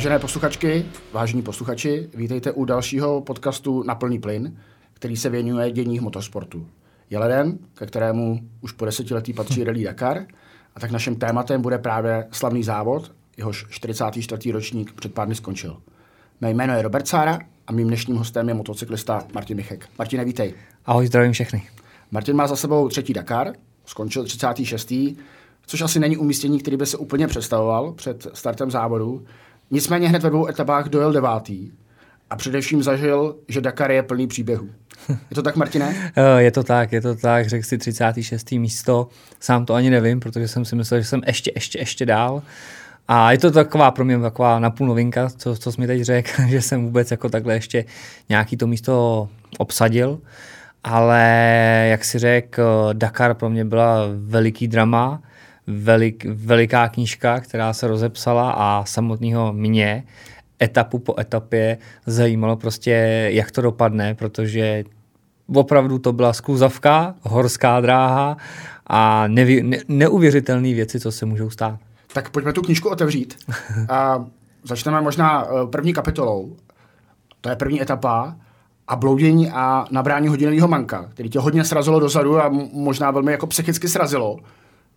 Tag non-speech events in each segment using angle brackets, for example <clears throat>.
Vážené posluchačky, vážení posluchači, vítejte u dalšího podcastu Na plný plyn, který se věnuje dění motorsportu. Je leden, ke kterému už po desetiletí patří <laughs> Rally Dakar, a tak naším tématem bude právě slavný závod, jehož 44. ročník před pár dny skončil. Mé jméno je Robert Sára a mým dnešním hostem je motocyklista Martin Michek. Martine, vítej. Ahoj, zdravím všechny. Martin má za sebou třetí Dakar, skončil 36. což asi není umístění, který by se úplně představoval před startem závodu. Nicméně hned ve dvou etapách dojel devátý a především zažil, že Dakar je plný příběhů. Je to tak, Martine? <laughs> Eh, je to tak, je to tak, řekl si 36. místo, sám to ani nevím, protože jsem si myslel, že jsem ještě, ještě, ještě dál. A je to taková pro mě taková napůl novinka, co, co jsi mi teď řekl, <laughs> že jsem vůbec jako takhle ještě nějaký to místo obsadil. Ale jak si řekl, Dakar pro mě byla veliký drama, velik, veliká knížka, která se rozepsala a samotného mě etapu po etapě zajímalo prostě, jak to dopadne, protože opravdu to byla skluzavka, horská dráha a nevě, ne, neuvěřitelné věci, co se můžou stát. Tak pojďme tu knížku otevřít. A <laughs> začneme možná eh, první kapitolou. To je první etapa a bloudění a nabrání hodinového manka, který tě hodně srazilo dozadu a možná velmi jako psychicky srazilo.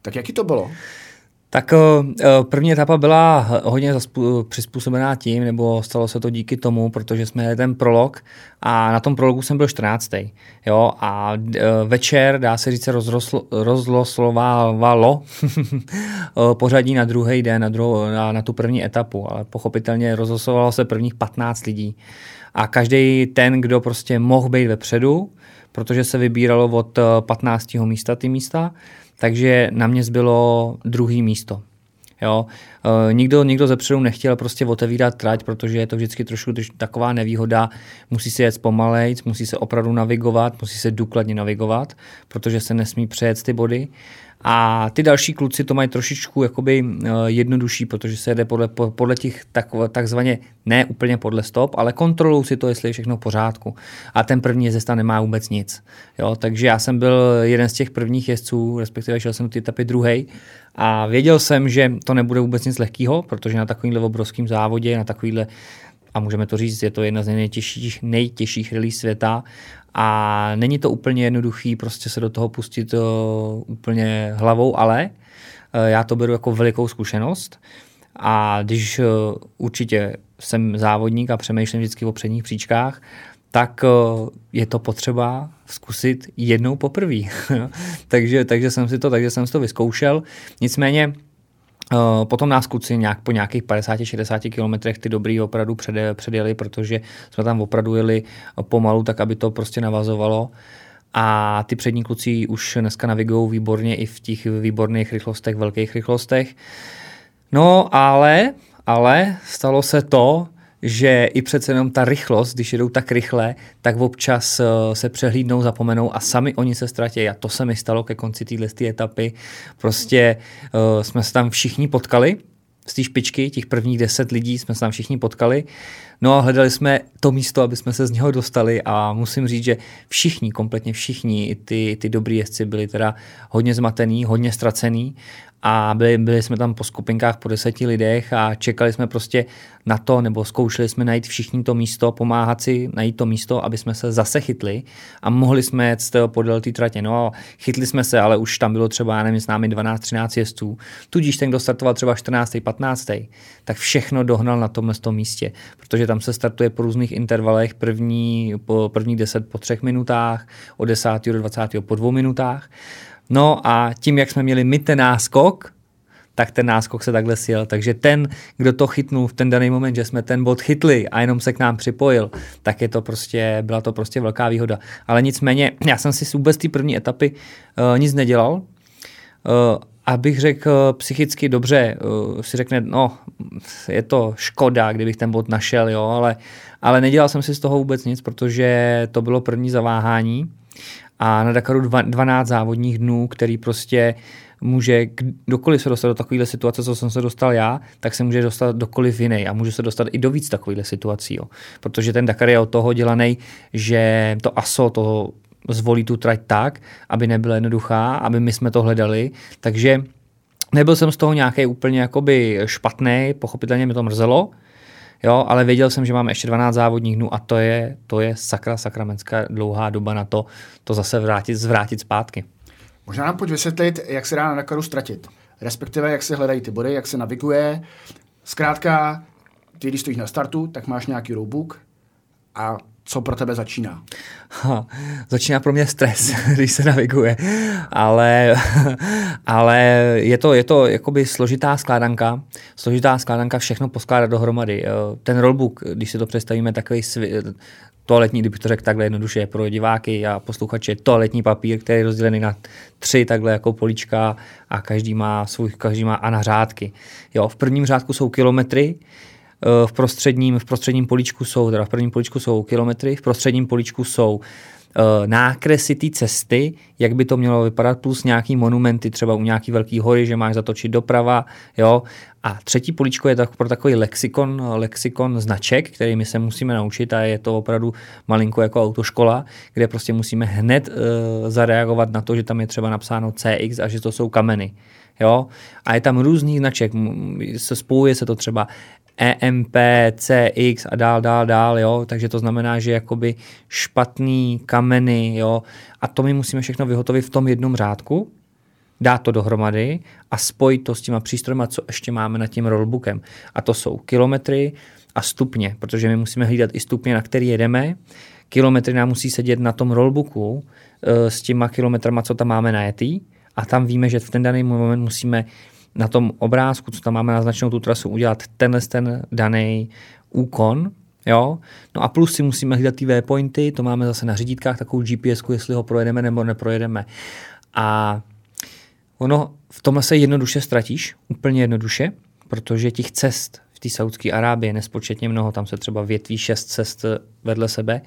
Tak jaký to bylo? Tak první etapa byla hodně přizpůsobená tím, nebo stalo se to díky tomu, protože jsme jeli ten prolog a na tom prologu jsem byl 14. Jo, a večer, dá se říct, rozloslovalo <laughs> pořadí na druhý den, na, druhou, na, na tu první etapu, ale pochopitelně rozlosovalo se prvních 15 lidí. A každý ten, kdo prostě mohl být vepředu, protože se vybíralo od 15. místa ty místa, takže na mě zbylo druhý místo. Jo. E, nikdo, nikdo ze předu nechtěl prostě otevírat trať, protože je to vždycky trošku taková nevýhoda. Musí se jet pomalejc, musí se opravdu navigovat, musí se důkladně navigovat, protože se nesmí přejet ty body. A ty další kluci to mají trošičku jakoby uh, jednodušší, protože se jede podle, podle těch tak, takzvaně ne úplně podle stop, ale kontrolují si to, jestli je všechno v pořádku. A ten první jezdec nemá vůbec nic. Jo, takže já jsem byl jeden z těch prvních jezdců, respektive šel jsem ty etapy druhý a věděl jsem, že to nebude vůbec nic lehkého, protože na takovýmhle obrovském závodě, na takovýhle a můžeme to říct, je to jedna z nejtěžších, nejtěžších rally světa. A není to úplně jednoduchý prostě se do toho pustit uh, úplně hlavou, ale uh, já to beru jako velikou zkušenost. A když uh, určitě jsem závodník a přemýšlím vždycky o předních příčkách, tak je to potřeba zkusit jednou poprvé. <laughs> takže, takže jsem si to, takže jsem si to vyzkoušel. Nicméně Uh, potom nás kluci nějak po nějakých 50-60 kilometrech ty dobrý opravdu předjeli, protože jsme tam opravdu jeli pomalu, tak aby to prostě navazovalo. A ty přední kluci už dneska navigují výborně i v těch výborných rychlostech, velkých rychlostech. No ale, ale stalo se to, že i přece jenom ta rychlost, když jedou tak rychle, tak občas uh, se přehlídnou, zapomenou a sami oni se ztratí. A to se mi stalo ke konci téhle etapy. Prostě uh, jsme se tam všichni potkali, z té špičky, těch prvních deset lidí jsme se tam všichni potkali. No a hledali jsme to místo, aby jsme se z něho dostali a musím říct, že všichni, kompletně všichni, ty, ty dobrý jezdci byli teda hodně zmatený, hodně ztracený a byli, byli jsme tam po skupinkách po deseti lidech a čekali jsme prostě na to, nebo zkoušeli jsme najít všichni to místo, pomáhat si najít to místo, aby jsme se zase chytli a mohli jsme jet podél té tratě. No a chytli jsme se, ale už tam bylo třeba, já nevím, s námi 12-13 jezdců. Tudíž ten, kdo startoval třeba 14. 15. tak všechno dohnal na tomhle tom místě, protože tam se startuje po různých intervalech, první, po, první 10 po třech minutách, od 10. do 20. po dvou minutách. No a tím, jak jsme měli my ten náskok, tak ten náskok se takhle sjel. Takže ten, kdo to chytnul v ten daný moment, že jsme ten bod chytli a jenom se k nám připojil, tak je to prostě, byla to prostě velká výhoda. Ale nicméně, já jsem si vůbec té první etapy uh, nic nedělal. Uh, abych řekl uh, psychicky dobře, uh, si řekne, no, je to škoda, kdybych ten bod našel, jo, ale, ale nedělal jsem si z toho vůbec nic, protože to bylo první zaváhání a na Dakaru 12 závodních dnů, který prostě může kdokoliv se dostat do takovéhle situace, co jsem se dostal já, tak se může dostat dokoliv jiný a může se dostat i do víc takovýchhle situací. Jo. Protože ten Dakar je od toho dělaný, že to ASO toho zvolí tu trať tak, aby nebyla jednoduchá, aby my jsme to hledali. Takže nebyl jsem z toho nějaký úplně jakoby špatný, pochopitelně mi to mrzelo, Jo, ale věděl jsem, že mám ještě 12 závodních dnů a to je, to je sakra, sakramenská dlouhá doba na to, to zase vrátit, zvrátit zpátky. Možná nám pojď vysvětlit, jak se dá na Dakaru ztratit. Respektive, jak se hledají ty body, jak se naviguje. Zkrátka, ty, když stojíš na startu, tak máš nějaký roadbook a co pro tebe začíná? Ha, začíná pro mě stres, <laughs> když se naviguje, ale, <laughs> ale je to, je to jakoby složitá skládanka, složitá skládanka všechno poskládat dohromady. Ten rollbook, když si to představíme, takový svi, toaletní, kdybych to řekl takhle jednoduše pro diváky a posluchače, toaletní papír, který je rozdělený na tři takhle jako políčka a každý má svůj, každý má a na řádky. Jo, v prvním řádku jsou kilometry, v prostředním, v prostředním políčku jsou, teda v prvním políčku jsou kilometry, v prostředním políčku jsou uh, nákresy té cesty, jak by to mělo vypadat, plus nějaký monumenty, třeba u nějaký velký hory, že máš zatočit doprava, jo. A třetí políčko je tak pro takový lexikon, lexikon značek, který my se musíme naučit a je to opravdu malinko jako autoškola, kde prostě musíme hned uh, zareagovat na to, že tam je třeba napsáno CX a že to jsou kameny. Jo? A je tam různý značek, se spojuje se to třeba EMP, CX a dál, dál, dál, jo, takže to znamená, že jakoby špatný kameny, jo, a to my musíme všechno vyhotovit v tom jednom řádku, dát to dohromady a spojit to s těma přístrojem, co ještě máme nad tím rollbookem. A to jsou kilometry a stupně, protože my musíme hlídat i stupně, na který jedeme. Kilometry nám musí sedět na tom rollbooku e, s těma kilometrama, co tam máme najetý a tam víme, že v ten daný moment musíme na tom obrázku, co tam máme naznačenou tu trasu, udělat tenhle ten daný úkon, Jo? No a plus si musíme hledat ty waypointy, to máme zase na řídítkách, takovou gps jestli ho projedeme nebo neprojedeme. A ono v tomhle se jednoduše ztratíš, úplně jednoduše, protože těch cest v té Saudské Arábii je nespočetně mnoho, tam se třeba větví šest cest vedle sebe,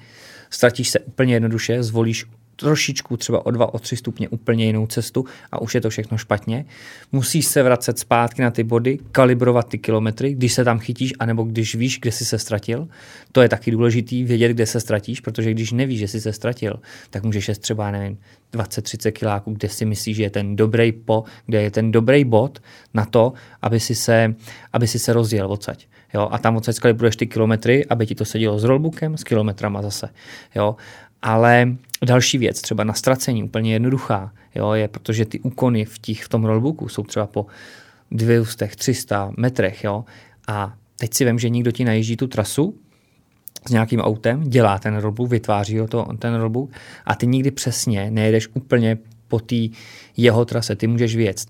ztratíš se úplně jednoduše, zvolíš trošičku třeba o dva, o tři stupně úplně jinou cestu a už je to všechno špatně. Musíš se vracet zpátky na ty body, kalibrovat ty kilometry, když se tam chytíš, anebo když víš, kde jsi se ztratil. To je taky důležitý vědět, kde se ztratíš, protože když nevíš, že jsi se ztratil, tak můžeš jít třeba, nevím, 20-30 kiláků, kde si myslíš, že je ten dobrý po, kde je ten dobrý bod na to, aby si se, aby si se rozjel odsaď. Jo, a tam odsaď skalibruješ ty kilometry, aby ti to sedělo s rollbookem, s kilometrama zase. Jo. Ale další věc, třeba na ztracení, úplně jednoduchá, jo, je, protože ty úkony v, těch, v tom rollbooku jsou třeba po 200, 300 metrech, jo, a teď si vím, že někdo ti najíždí tu trasu s nějakým autem, dělá ten rollbook, vytváří ho to, ten rollbook a ty nikdy přesně nejedeš úplně po té jeho trase, ty můžeš věct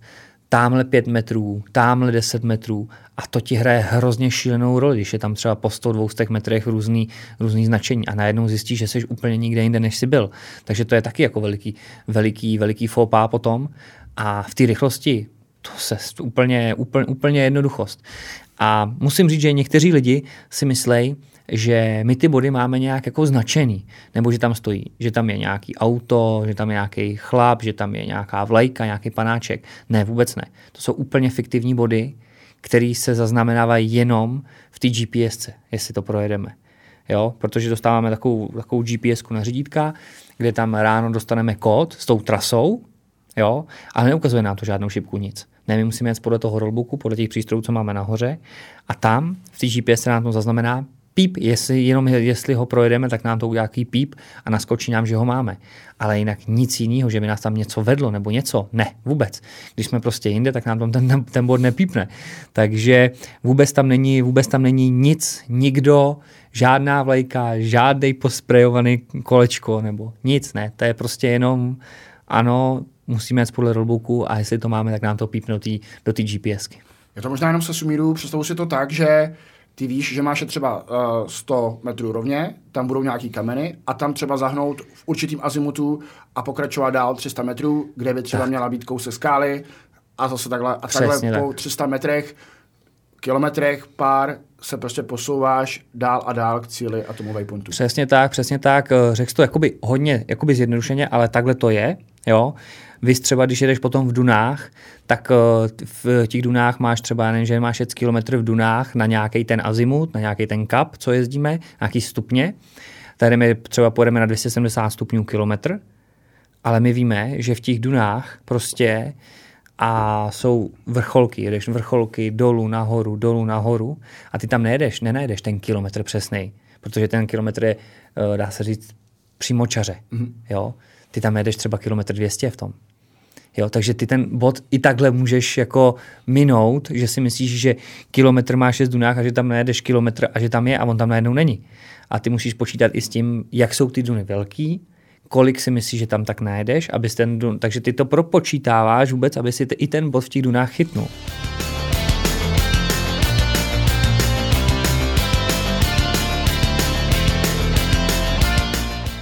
tamhle 5 metrů, tamhle 10 metrů a to ti hraje hrozně šílenou roli, když je tam třeba po 100-200 metrech různý, různý značení a najednou zjistíš, že jsi úplně nikde jinde, než jsi byl. Takže to je taky jako veliký, veliký, veliký faux pas potom a v té rychlosti to se úplně, úplně, úplně jednoduchost. A musím říct, že někteří lidi si myslejí, že my ty body máme nějak jako značený, nebo že tam stojí, že tam je nějaký auto, že tam je nějaký chlap, že tam je nějaká vlajka, nějaký panáček. Ne, vůbec ne. To jsou úplně fiktivní body, které se zaznamenávají jenom v té GPS, jestli to projedeme. Jo? Protože dostáváme takovou, takovou GPS na řídítka, kde tam ráno dostaneme kód s tou trasou, jo? ale neukazuje nám to žádnou šipku nic. Ne, my musíme jít podle toho rollbooku, podle těch přístrojů, co máme nahoře a tam v té GPS se nám to zaznamená píp, jestli, jenom jestli ho projedeme, tak nám to udělá jaký píp a naskočí nám, že ho máme. Ale jinak nic jiného, že by nás tam něco vedlo nebo něco, ne, vůbec. Když jsme prostě jinde, tak nám tam ten, ten bod nepípne. Takže vůbec tam není, vůbec tam není nic, nikdo, žádná vlajka, žádný posprejovaný kolečko nebo nic, ne. To je prostě jenom, ano, musíme jít podle rollbooku a jestli to máme, tak nám to pípne do té GPSky. Je to možná jenom se sumíru, představu si to tak, že ty víš, že máš třeba uh, 100 metrů rovně, tam budou nějaký kameny a tam třeba zahnout v určitým azimutu a pokračovat dál 300 metrů, kde by třeba tak. měla být kousek skály a zase takhle. A Přesně takhle tak. po 300 metrech, kilometrech, pár se prostě posouváš dál a dál k cíli atomové punktu. Přesně tak, přesně tak. Eh, řekl to jakoby hodně jakoby zjednodušeně, ale takhle to je. Jo? Vy třeba, když jedeš potom v Dunách, tak eh, v těch Dunách máš třeba, nevím, že máš 6 km v Dunách na nějaký ten azimut, na nějaký ten kap, co jezdíme, nějaký stupně. Tady my třeba pojedeme na 270 stupňů kilometr, ale my víme, že v těch Dunách prostě a jsou vrcholky, jedeš vrcholky dolů, nahoru, dolů, nahoru a ty tam nejedeš, nenajdeš ten kilometr přesný, protože ten kilometr je, eh, dá se říct, přímočaře. Mm-hmm. Jo? Ty tam jedeš třeba kilometr 200 v tom. Jo, takže ty ten bod i takhle můžeš jako minout, že si myslíš, že kilometr má 6 dunách a že tam najedeš kilometr a že tam je a on tam najednou není. A ty musíš počítat i s tím, jak jsou ty duny velký, kolik si myslíš, že tam tak najedeš, abys ten dun, takže ty to propočítáváš vůbec, aby si ty, i ten bod v těch dunách chytnul.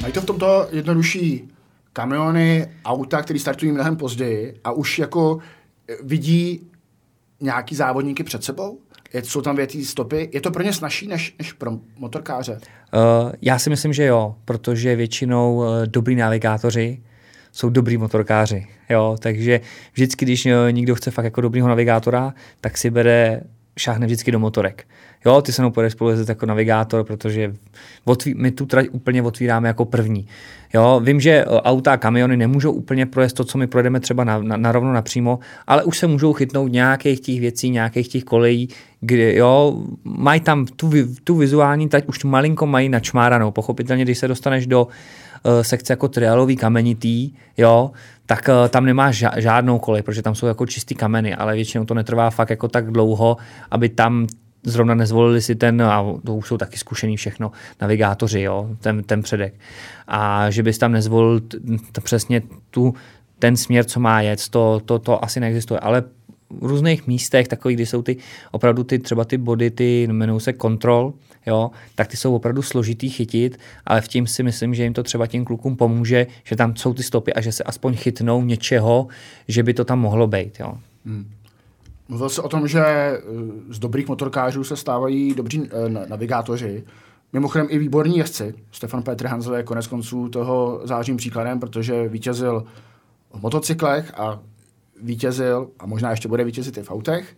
Mají to v tomto jednodušší kamiony, auta, které startují mnohem později a už jako vidí nějaký závodníky před sebou? Je, jsou tam větší stopy? Je to pro ně snažší než, než pro motorkáře? Uh, já si myslím, že jo, protože většinou uh, dobrý navigátoři jsou dobrý motorkáři. Jo? Takže vždycky, když někdo chce fakt jako dobrýho navigátora, tak si bere šáhne vždycky do motorek. Jo, ty se mnou pojedeš spolu jako navigátor, protože otví, my tu trať úplně otvíráme jako první. Jo, vím, že e, auta a kamiony nemůžou úplně projet to, co my projedeme třeba na, na, na rovno napřímo, ale už se můžou chytnout nějakých těch věcí, nějakých těch kolejí, kde jo, mají tam tu, tu vizuální trať už malinko mají načmáranou. Pochopitelně, když se dostaneš do uh, sekce jako trialový kamenitý, jo, tak uh, tam nemáš žádnou kolej, protože tam jsou jako čistý kameny, ale většinou to netrvá fakt jako tak dlouho, aby tam zrovna nezvolili si ten, a to už jsou taky zkušený všechno, navigátoři, jo, ten, ten předek. A že bys tam nezvolil t, t, přesně tu, ten směr, co má jet, to, to, to asi neexistuje. Ale v různých místech, takových, kdy jsou ty opravdu ty třeba ty body, ty jmenují se kontrol, jo, tak ty jsou opravdu složitý chytit, ale v tím si myslím, že jim to třeba těm klukům pomůže, že tam jsou ty stopy a že se aspoň chytnou něčeho, že by to tam mohlo být. Jo. Hmm. Mluvil se o tom, že eh, z dobrých motorkářů se stávají dobří eh, navigátoři. Mimochodem i výborní jezdci. Stefan Petr Hanzel je konec konců toho zářím příkladem, protože vítězil v motocyklech a vítězil, a možná ještě bude vítězit i v autech.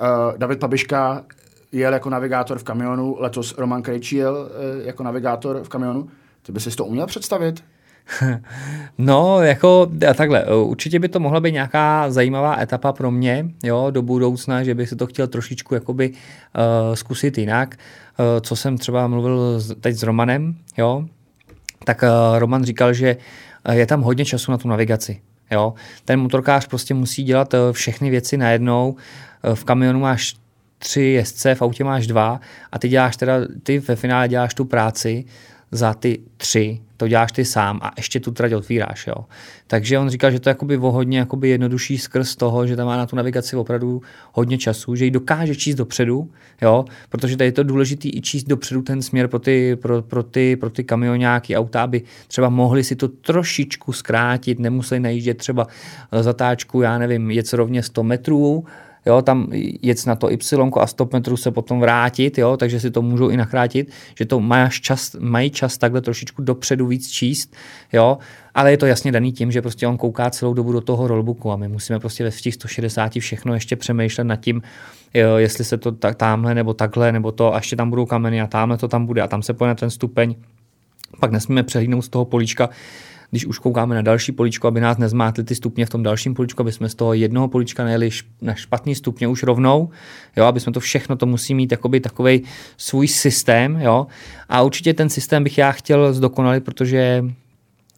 Uh, David Pabiška jel jako navigátor v kamionu, letos Roman Krejčí jel uh, jako navigátor v kamionu. Ty bys si to uměl představit? <laughs> No, jako takhle, určitě by to mohla být nějaká zajímavá etapa pro mě, jo, do budoucna, že bych si to chtěl trošičku jakoby uh, zkusit jinak. Uh, co jsem třeba mluvil teď s Romanem, jo, tak uh, Roman říkal, že je tam hodně času na tu navigaci. Jo. Ten motorkář prostě musí dělat všechny věci najednou. V kamionu máš tři jezdce, v autě máš dva a ty děláš teda, ty ve finále děláš tu práci za ty tři, to děláš ty sám a ještě tu trať otvíráš. Jo. Takže on říkal, že to je jakoby hodně jakoby jednodušší skrz toho, že tam má na tu navigaci opravdu hodně času, že ji dokáže číst dopředu, jo, protože tady je to důležité i číst dopředu ten směr pro ty, pro, pro ty, pro ty kamionáky, auta, aby třeba mohli si to trošičku zkrátit, nemuseli najíždět třeba zatáčku, já nevím, jet rovně 100 metrů, jo, tam jet na to Y a 100 metrů se potom vrátit, jo, takže si to můžou i nachrátit, že to máš čas, mají čas takhle trošičku dopředu víc číst, jo, ale je to jasně daný tím, že prostě on kouká celou dobu do toho rollbooku a my musíme prostě ve těch 160 všechno ještě přemýšlet nad tím, jo, jestli se to tak, tamhle nebo takhle, nebo to, a ještě tam budou kameny a tamhle to tam bude a tam se pojede ten stupeň. Pak nesmíme přehlídnout z toho políčka, když už koukáme na další poličko, aby nás nezmátly ty stupně v tom dalším poličku, aby jsme z toho jednoho polička nejeli na špatný stupně už rovnou, jo, aby jsme to všechno, to musí mít jakoby takový svůj systém, jo. A určitě ten systém bych já chtěl zdokonalit, protože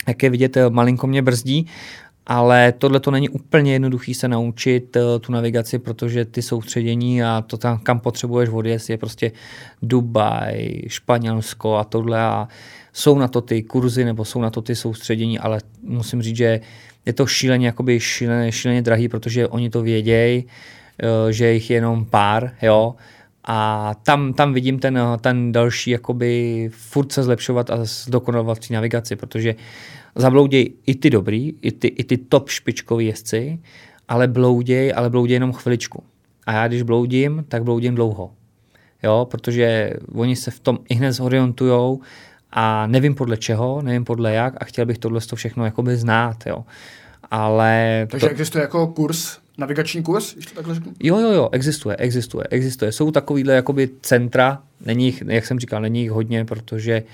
jak je vidět, malinko mě brzdí, ale tohle to není úplně jednoduchý se naučit eh, tu navigaci, protože ty soustředění a to tam, kam potřebuješ odjet, je prostě Dubaj, Španělsko a tohle. A jsou na to ty kurzy nebo jsou na to ty soustředění, ale musím říct, že je to šíleně, jakoby šíleně, šíleně drahý, protože oni to vědějí, eh, že jich je jenom pár, jo, a tam, tam vidím ten, ten další jakoby furt se zlepšovat a zdokonalovat při navigaci, protože zabloudějí i ty dobrý, i ty, i ty top špičkoví jezdci, ale blouděj, ale blouděj jenom chviličku. A já když bloudím, tak bloudím dlouho. Jo, protože oni se v tom i hned zorientujou a nevím podle čeho, nevím podle jak a chtěl bych tohle to všechno jakoby znát, jo. Ale... Takže to... existuje jako kurz, navigační kurz, když to takhle řeknu? Jo, jo, jo, existuje, existuje, existuje. Jsou takovýhle jakoby centra, není jich, jak jsem říkal, není jich hodně, protože uh,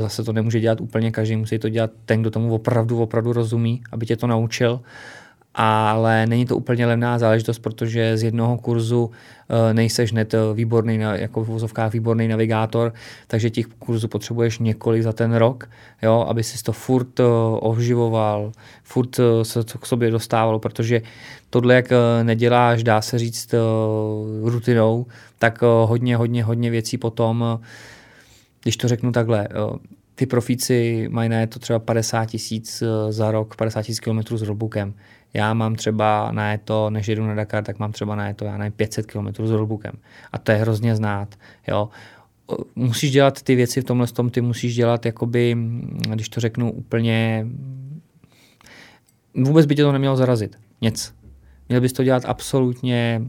zase to nemůže dělat úplně každý, musí to dělat ten, kdo tomu opravdu, opravdu rozumí, aby tě to naučil. ale není to úplně levná záležitost, protože z jednoho kurzu uh, nejseš hned výborný, jako v vozovkách výborný navigátor, takže těch kurzů potřebuješ několik za ten rok, jo, aby si to furt oživoval, furt se to k sobě dostávalo, protože tohle, jak neděláš, dá se říct rutinou, tak hodně, hodně, hodně věcí potom, když to řeknu takhle, ty profíci mají na to třeba 50 tisíc za rok, 50 tisíc kilometrů s roadbookem. Já mám třeba na to, než jedu na Dakar, tak mám třeba na to, já nevím, 500 km s roadbookem. A to je hrozně znát. Jo. Musíš dělat ty věci v tomhle tom, ty musíš dělat jakoby, když to řeknu úplně, vůbec by tě to nemělo zarazit. Nic. Měl bys to dělat absolutně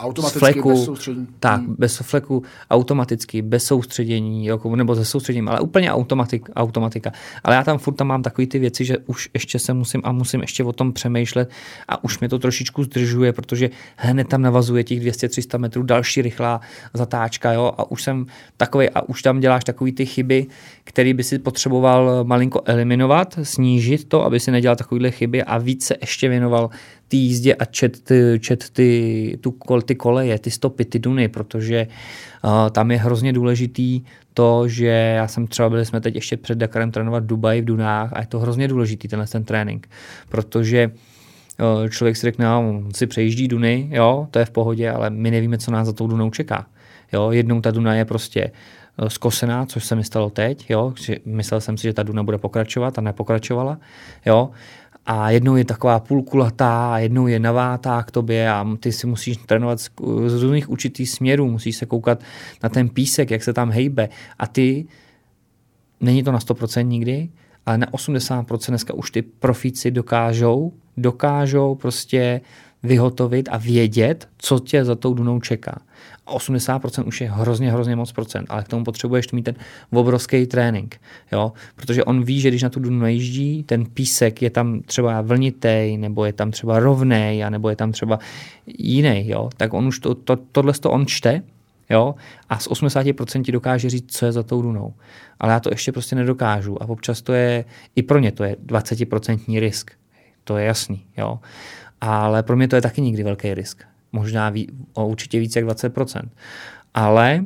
Automaticky fleku, bez soustředění. Tak, hmm. bez fleku, automaticky, bez soustředění, jako, nebo se soustředěním, ale úplně automatik, automatika. Ale já tam furt tam mám takové ty věci, že už ještě se musím a musím ještě o tom přemýšlet a už mě to trošičku zdržuje, protože hned tam navazuje těch 200-300 metrů další rychlá zatáčka, jo, a už jsem takový a už tam děláš takové ty chyby, které by si potřeboval malinko eliminovat, snížit to, aby si nedělal takovéhle chyby a více ještě věnoval té jízdě a čet, čet ty, tu, ty koleje, ty stopy, ty duny, protože uh, tam je hrozně důležitý to, že já jsem třeba byli jsme teď ještě před Dakarem trénovat v Dubaji v Dunách a je to hrozně důležitý tenhle ten trénink, protože uh, člověk si řekne, no, si přejíždí Duny, jo, to je v pohodě, ale my nevíme, co nás za tou Dunou čeká. Jo, jednou ta Duna je prostě zkosená, což se mi stalo teď, jo, myslel jsem si, že ta Duna bude pokračovat a nepokračovala, jo, a jednou je taková půlkulatá, a jednou je navátá k tobě a ty si musíš trénovat z, z různých určitých směrů, musíš se koukat na ten písek, jak se tam hejbe. A ty, není to na 100% nikdy, ale na 80% dneska už ty profíci dokážou, dokážou prostě vyhotovit a vědět, co tě za tou dunou čeká. 80% už je hrozně, hrozně moc procent, ale k tomu potřebuješ mít ten obrovský trénink, jo? protože on ví, že když na tu dunu najíždí, ten písek je tam třeba vlnitej, nebo je tam třeba rovnej, nebo je tam třeba jiný, jo? tak on už to, to, tohle to on čte, jo? a z 80% dokáže říct, co je za tou dunou. Ale já to ještě prostě nedokážu a občas to je, i pro ně to je 20% risk, to je jasný, jo? Ale pro mě to je taky nikdy velký risk možná ví, o určitě více jak 20%. Ale,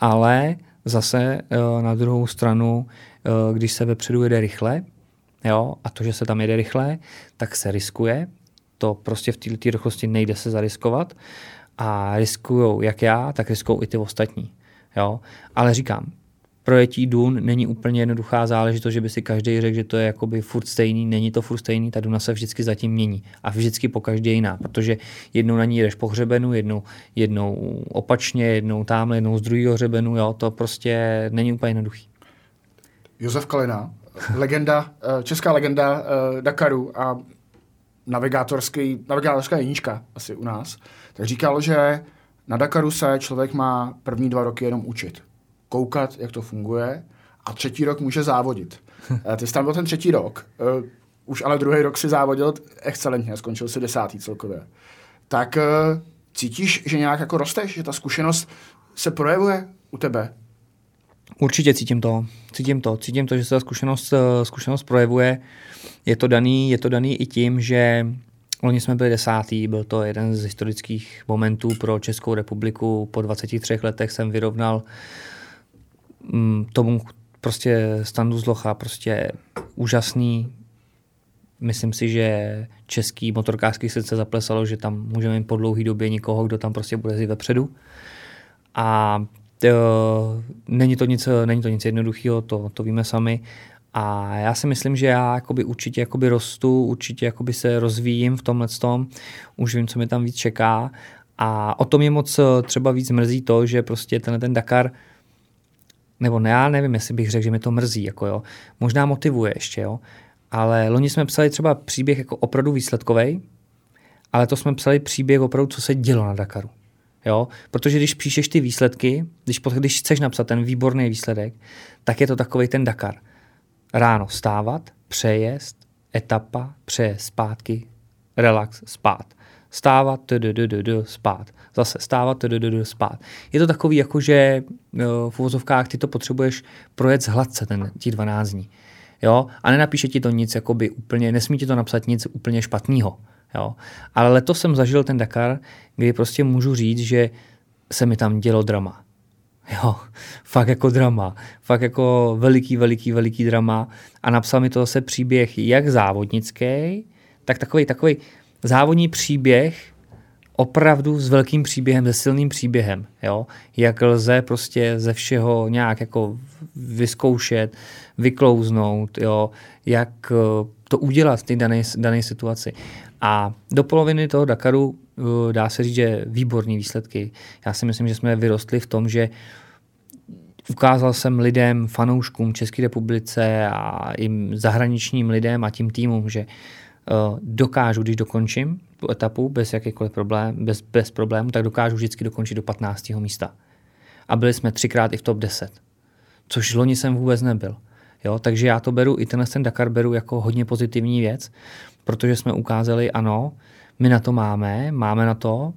ale zase eh, na druhou stranu, eh, když se vepředu jede rychle, jo, a to, že se tam jede rychle, tak se riskuje. To prostě v této rychlosti nejde se zariskovat. A riskují jak já, tak riskují i ty ostatní. Jo? Ale říkám, projetí Dun není úplně jednoduchá záležitost, že by si každý řekl, že to je jakoby furt stejný, není to furt stejný, ta Duna se vždycky zatím mění. A vždycky po každé jiná, protože jednou na ní jdeš po hřebenu, jednou, jednou opačně, jednou tamhle, jednou z druhého hřebenu, jo, to prostě není úplně jednoduchý. Josef Kalina, legenda, eh, česká legenda eh, Dakaru a navigátorský, navigátorská jednička asi u nás, tak říkal, že na Dakaru se člověk má první dva roky jenom učit koukat, jak to funguje a třetí rok může závodit. Eh, ty jsi tam byl ten třetí rok, uh, už ale druhý rok si závodil excelentně, skončil si desátý celkově. Tak uh, cítíš, že nějak jako rosteš, že ta zkušenost se projevuje u tebe? Určitě cítím to. Cítím to. Cítím to, že se ta zkušenost, zkušenost projevuje. Je to daný, je to daný i tím, že Loni jsme byli desátý, byl to jeden z historických momentů pro Českou republiku. Po 23 letech jsem vyrovnal uh, tomu prostě standu zlocha, prostě úžasný. Myslím si, že český motorkářský srdce zaplesalo, že tam můžeme mít po dlouhý době někoho, kdo tam prostě bude zjít vepředu. A to, není, to nic, není to nic jednoduchého, to, to víme sami. A já si myslím, že já jakoby určitě jakoby rostu, určitě jakoby se rozvíjím v tomhle tom, už vím, co mi tam víc čeká. A o tom je moc třeba víc mrzí to, že prostě tenhle ten Dakar nebo ne, já nevím, jestli bych řekl, že mi to mrzí, jako jo. Možná motivuje ještě, jo. Ale loni jsme psali třeba příběh jako opravdu výsledkový, ale to jsme psali příběh opravdu, co se dělo na Dakaru. Jo? Protože když píšeš ty výsledky, když, když chceš napsat ten výborný výsledek, tak je to takový ten Dakar. Ráno stávat, přejezd, etapa, přejezd zpátky, relax, spát. Stávat, spát zase stávat, spát. Je to takový, jako že v uvozovkách ty to potřebuješ projet hladce ten, tí 12 dní. Jo? A nenapíše ti to nic, jakoby úplně, nesmí ti to napsat nic úplně špatného. Jo? Ale letos jsem zažil ten Dakar, kdy prostě můžu říct, že se mi tam dělo drama. Jo, <laughs> fakt jako drama. Fakt jako veliký, veliký, veliký drama. A napsal mi to zase příběh jak závodnický, tak takový, takový závodní příběh, opravdu s velkým příběhem, se silným příběhem, jo? jak lze prostě ze všeho nějak jako vyzkoušet, vyklouznout, jo? jak eh, to udělat v té dané, dané situaci. A do poloviny toho Dakaru eh, dá se říct, že výborné výsledky. Já si myslím, že jsme vyrostli v tom, že ukázal jsem lidem, fanouškům České republice a i zahraničním lidem a tím týmům, že uh, dokážu, když dokončím tu etapu bez jakýkoliv problém, bez, bez problému, tak dokážu vždycky dokončit do 15. místa. A byli jsme třikrát i v top 10, což loni jsem vůbec nebyl. Jo, takže já to beru, i tenhle ten Dakar beru jako hodně pozitivní věc, protože jsme ukázali, ano, my na to máme, máme na to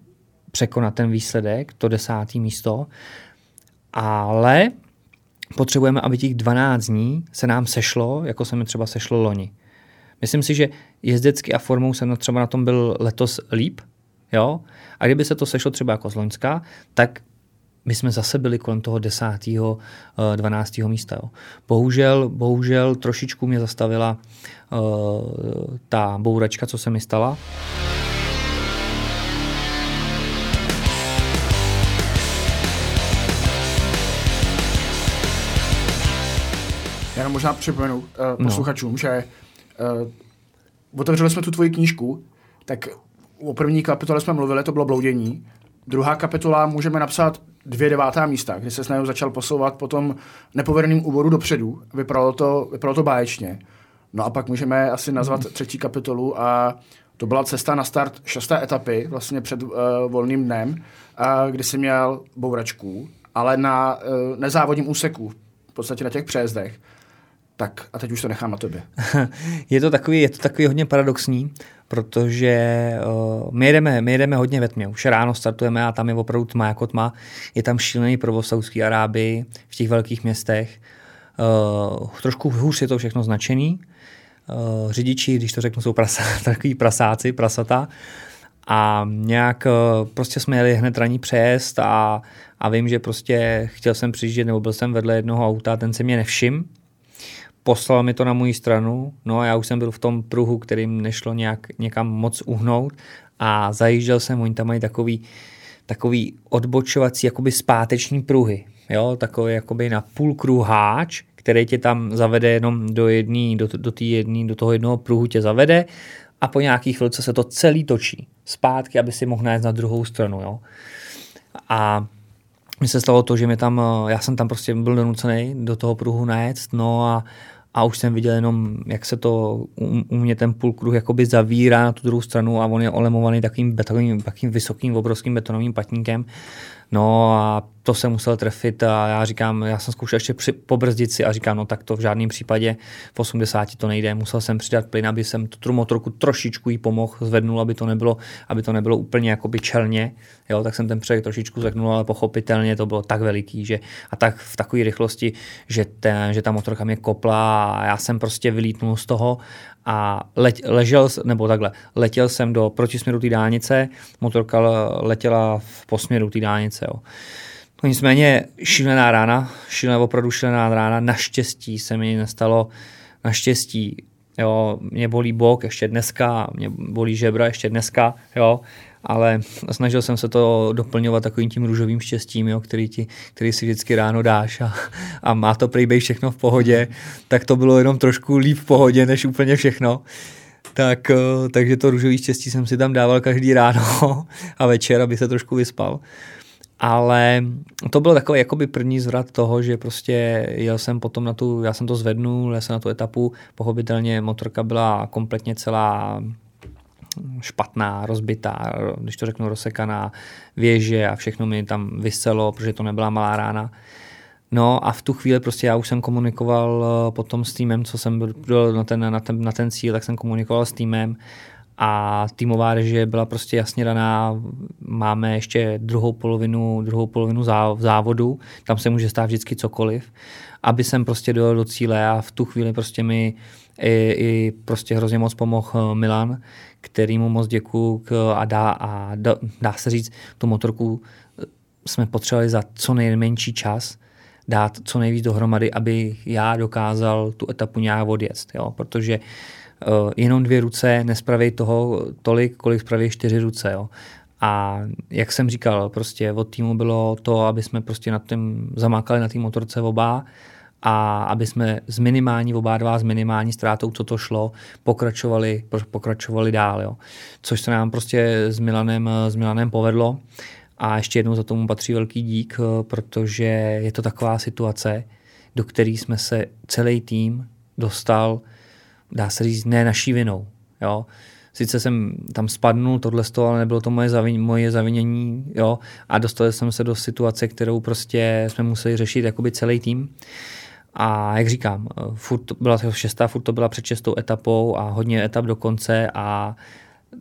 překonat ten výsledek, to desátý místo, ale potřebujeme, aby těch 12 dní se nám sešlo, jako se mi třeba sešlo loni. Myslím si, že jezdecky a formou jsem třeba na tom byl letos líp, jo? A kdyby se to sešlo třeba jako z Loňska, tak my jsme zase byli kolem toho 10. 12. Eh, místa. Jo. Bohužel, bohužel trošičku mě zastavila uh, ta bouračka, co se mi stala. Já jenom možná připomenu uh, posluchačům, no. že uh, otevřeli jsme tu tvoji knížku, tak o první kapitole jsme mluvili, to bylo bloudění. Druhá kapitola můžeme napsat dvě devátá místa, kdy se s námi začal posouvat po tom nepovedeným úvodu dopředu. Vypadalo to, vypadalo to báječně. No a pak můžeme asi nazvat mhm. třetí kapitolu a to byla cesta na start šesté etapy, vlastně před uh, volným dnem, uh, kdy si měl bouračku, ale na uh, nezávodním úseku, v podstatě na těch přejezdech. Tak a teď už to nechám na tobě. <laughs> je, to takový, je to takový hodně paradoxní, protože uh, my, jedeme, my jedeme hodně ve tmě. Už ráno startujeme a tam je opravdu tma jako tma. Je tam šílený provoz Saudské Arábii v těch velkých městech. Uh, trošku hůř je to všechno značený. Uh, řidiči, když to řeknu, jsou prasa, <laughs> takový prasáci, prasata. A nějak prostě jsme jeli hned ranní přejezd a, a vím, že prostě chtěl jsem přijíždět, nebo byl jsem vedle jednoho auta, ten se mě nevšim, poslal mi to na moji stranu, no a já už jsem byl v tom pruhu, kterým nešlo nějak někam moc uhnout a zajížděl jsem, oni tam mají takový, takový odbočovací jakoby zpáteční pruhy, jo, takový jakoby na půl kruháč, který tě tam zavede jenom do jedný, do, do, tý jedný, do toho jednoho pruhu tě zavede a po nějakých chvilce se to celý točí zpátky, aby si mohl najít na druhou stranu, jo. A mi se stalo to, že mě tam, já jsem tam prostě byl donucený do toho pruhu najet, no a a už jsem viděl jenom, jak se to u, u mě ten půlkruh jakoby zavírá na tu druhou stranu a on je olemovaný takovým, takovým, takovým vysokým, obrovským betonovým patníkem. No a to se musel trefit a já říkám, já jsem zkoušel ještě při, pobrzdit si a říkám, no tak to v žádném případě v 80 to nejde, musel jsem přidat plyn, aby jsem tu motorku trošičku jí pomohl, zvednul, aby to nebylo, aby to nebylo úplně jakoby čelně, jo, tak jsem ten předek trošičku zvednul, ale pochopitelně to bylo tak veliký, že a tak v takové rychlosti, že, ten, že ta motorka mě kopla a já jsem prostě vylítnul z toho a leť, ležel, nebo takhle, letěl jsem do protisměru té dálnice, motorka letěla v posměru té dálnice. Jo. No nicméně šílená rána, šílená, opravdu šílená rána, naštěstí se mi nestalo, naštěstí, jo, mě bolí bok ještě dneska, mě bolí žebra ještě dneska, jo, ale snažil jsem se to doplňovat takovým tím růžovým štěstím, jo, který, ti, který si vždycky ráno dáš a, a má to prý všechno v pohodě, tak to bylo jenom trošku líp v pohodě, než úplně všechno. Tak, eh, takže to růžový štěstí jsem si tam dával každý ráno <laughs> a večer, aby se trošku vyspal. Ale to bylo takový jakoby první zvrat toho, že prostě jel jsem potom na tu, já jsem to zvednul, jel jsem na tu etapu, pochopitelně motorka byla kompletně celá špatná, rozbitá, když to řeknu rozsekaná věže a všechno mi tam vyselo, protože to nebyla malá rána. No a v tu chvíli prostě já už jsem komunikoval eh, potom s týmem, co jsem byl na ten, na ten, na ten cíl, tak jsem komunikoval s týmem a týmová režie byla prostě jasně daná. Máme ještě druhou polovinu, druhou polovinu závodu, tam se může stát vždycky cokoliv, aby jsem prostě dojel do cíle a v tu chvíli prostě mi i, i prostě hrozně moc pomohl eh, Milan, kterýmu moc děkuju a dá, a dá, dá se říct, tu motorku eh, jsme potřebovali za co nejmenší čas dát co nejvíc dohromady, aby já dokázal tu etapu nějak odjet, jo? protože uh, jenom dvě ruce nespraví toho tolik, kolik spraví čtyři ruce. Jo? A jak jsem říkal, prostě od týmu bylo to, aby jsme prostě na tím zamákali na té motorce oba a aby jsme z minimální, oba dva s minimální ztrátou, co to šlo, pokračovali, pokračovali dál. Jo. Což se nám prostě s Milanem, s Milanem povedlo. A ještě jednou za tomu patří velký dík, protože je to taková situace, do které jsme se celý tým dostal, dá se říct, ne naší vinou. Jo. Sice jsem tam spadnul, tohle toho, ale nebylo to moje, zavin, moje zavinění, jo, a dostal jsem se do situace, kterou prostě jsme museli řešit jakoby celý tým. A jak říkám, furt byla to šestá, furt to byla před šestou etapou a hodně etap do konce a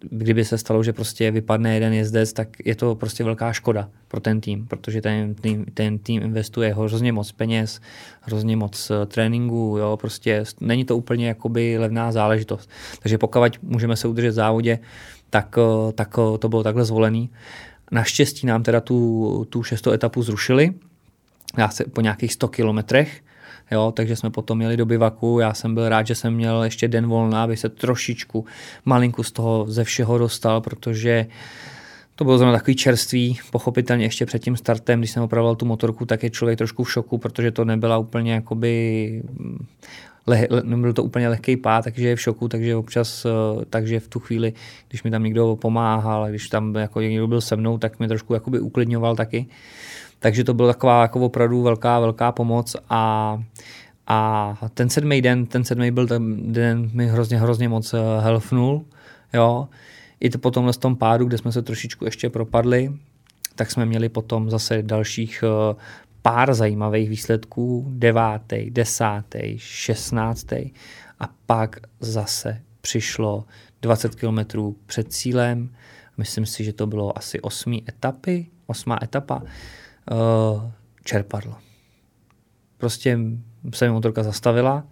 kdyby se stalo, že prostě vypadne jeden jezdec, tak je to prostě velká škoda pro ten tým, protože ten tým, ten tým investuje hrozně moc peněz, hrozně moc uh, tréninku, jo, prostě není to úplně jakoby levná záležitost. Takže pokud můžeme se udržet v závodě, tak, uh, tak to bylo takhle zvolený. Naštěstí nám teda tu, tu šestou etapu zrušili, já se po nějakých 100 kilometrech, jo, takže jsme potom jeli do bivaku, já jsem byl rád, že jsem měl ještě den volna, aby se trošičku malinku z toho ze všeho dostal, protože to bylo zrovna takový čerstvý, pochopitelně ještě před tím startem, když jsem opravoval tu motorku, tak je člověk trošku v šoku, protože to nebyla úplně jakoby le, le, nebyl to úplně lehký pád, takže je v šoku, takže občas, eh, takže v tu chvíli, když mi tam někdo pomáhal, když tam jako někdo byl se mnou, tak mě trošku jakoby uklidňoval taky. Takže to byla taková jako opravdu velká, velká pomoc a a ten sedmý den, ten sedmý byl ten den mi hrozně, hrozně moc eh, helfnul, jo. I to potom z tom pádu, kde jsme se trošičku ještě propadli, tak jsme měli potom zase dalších eh, pár zajímavých výsledků, devátý, desátý, šestnáctý a pak zase přišlo 20 kilometrů před cílem, myslím si, že to bylo asi osmý etapy, osmá etapa, čerpadlo. Prostě se mi motorka zastavila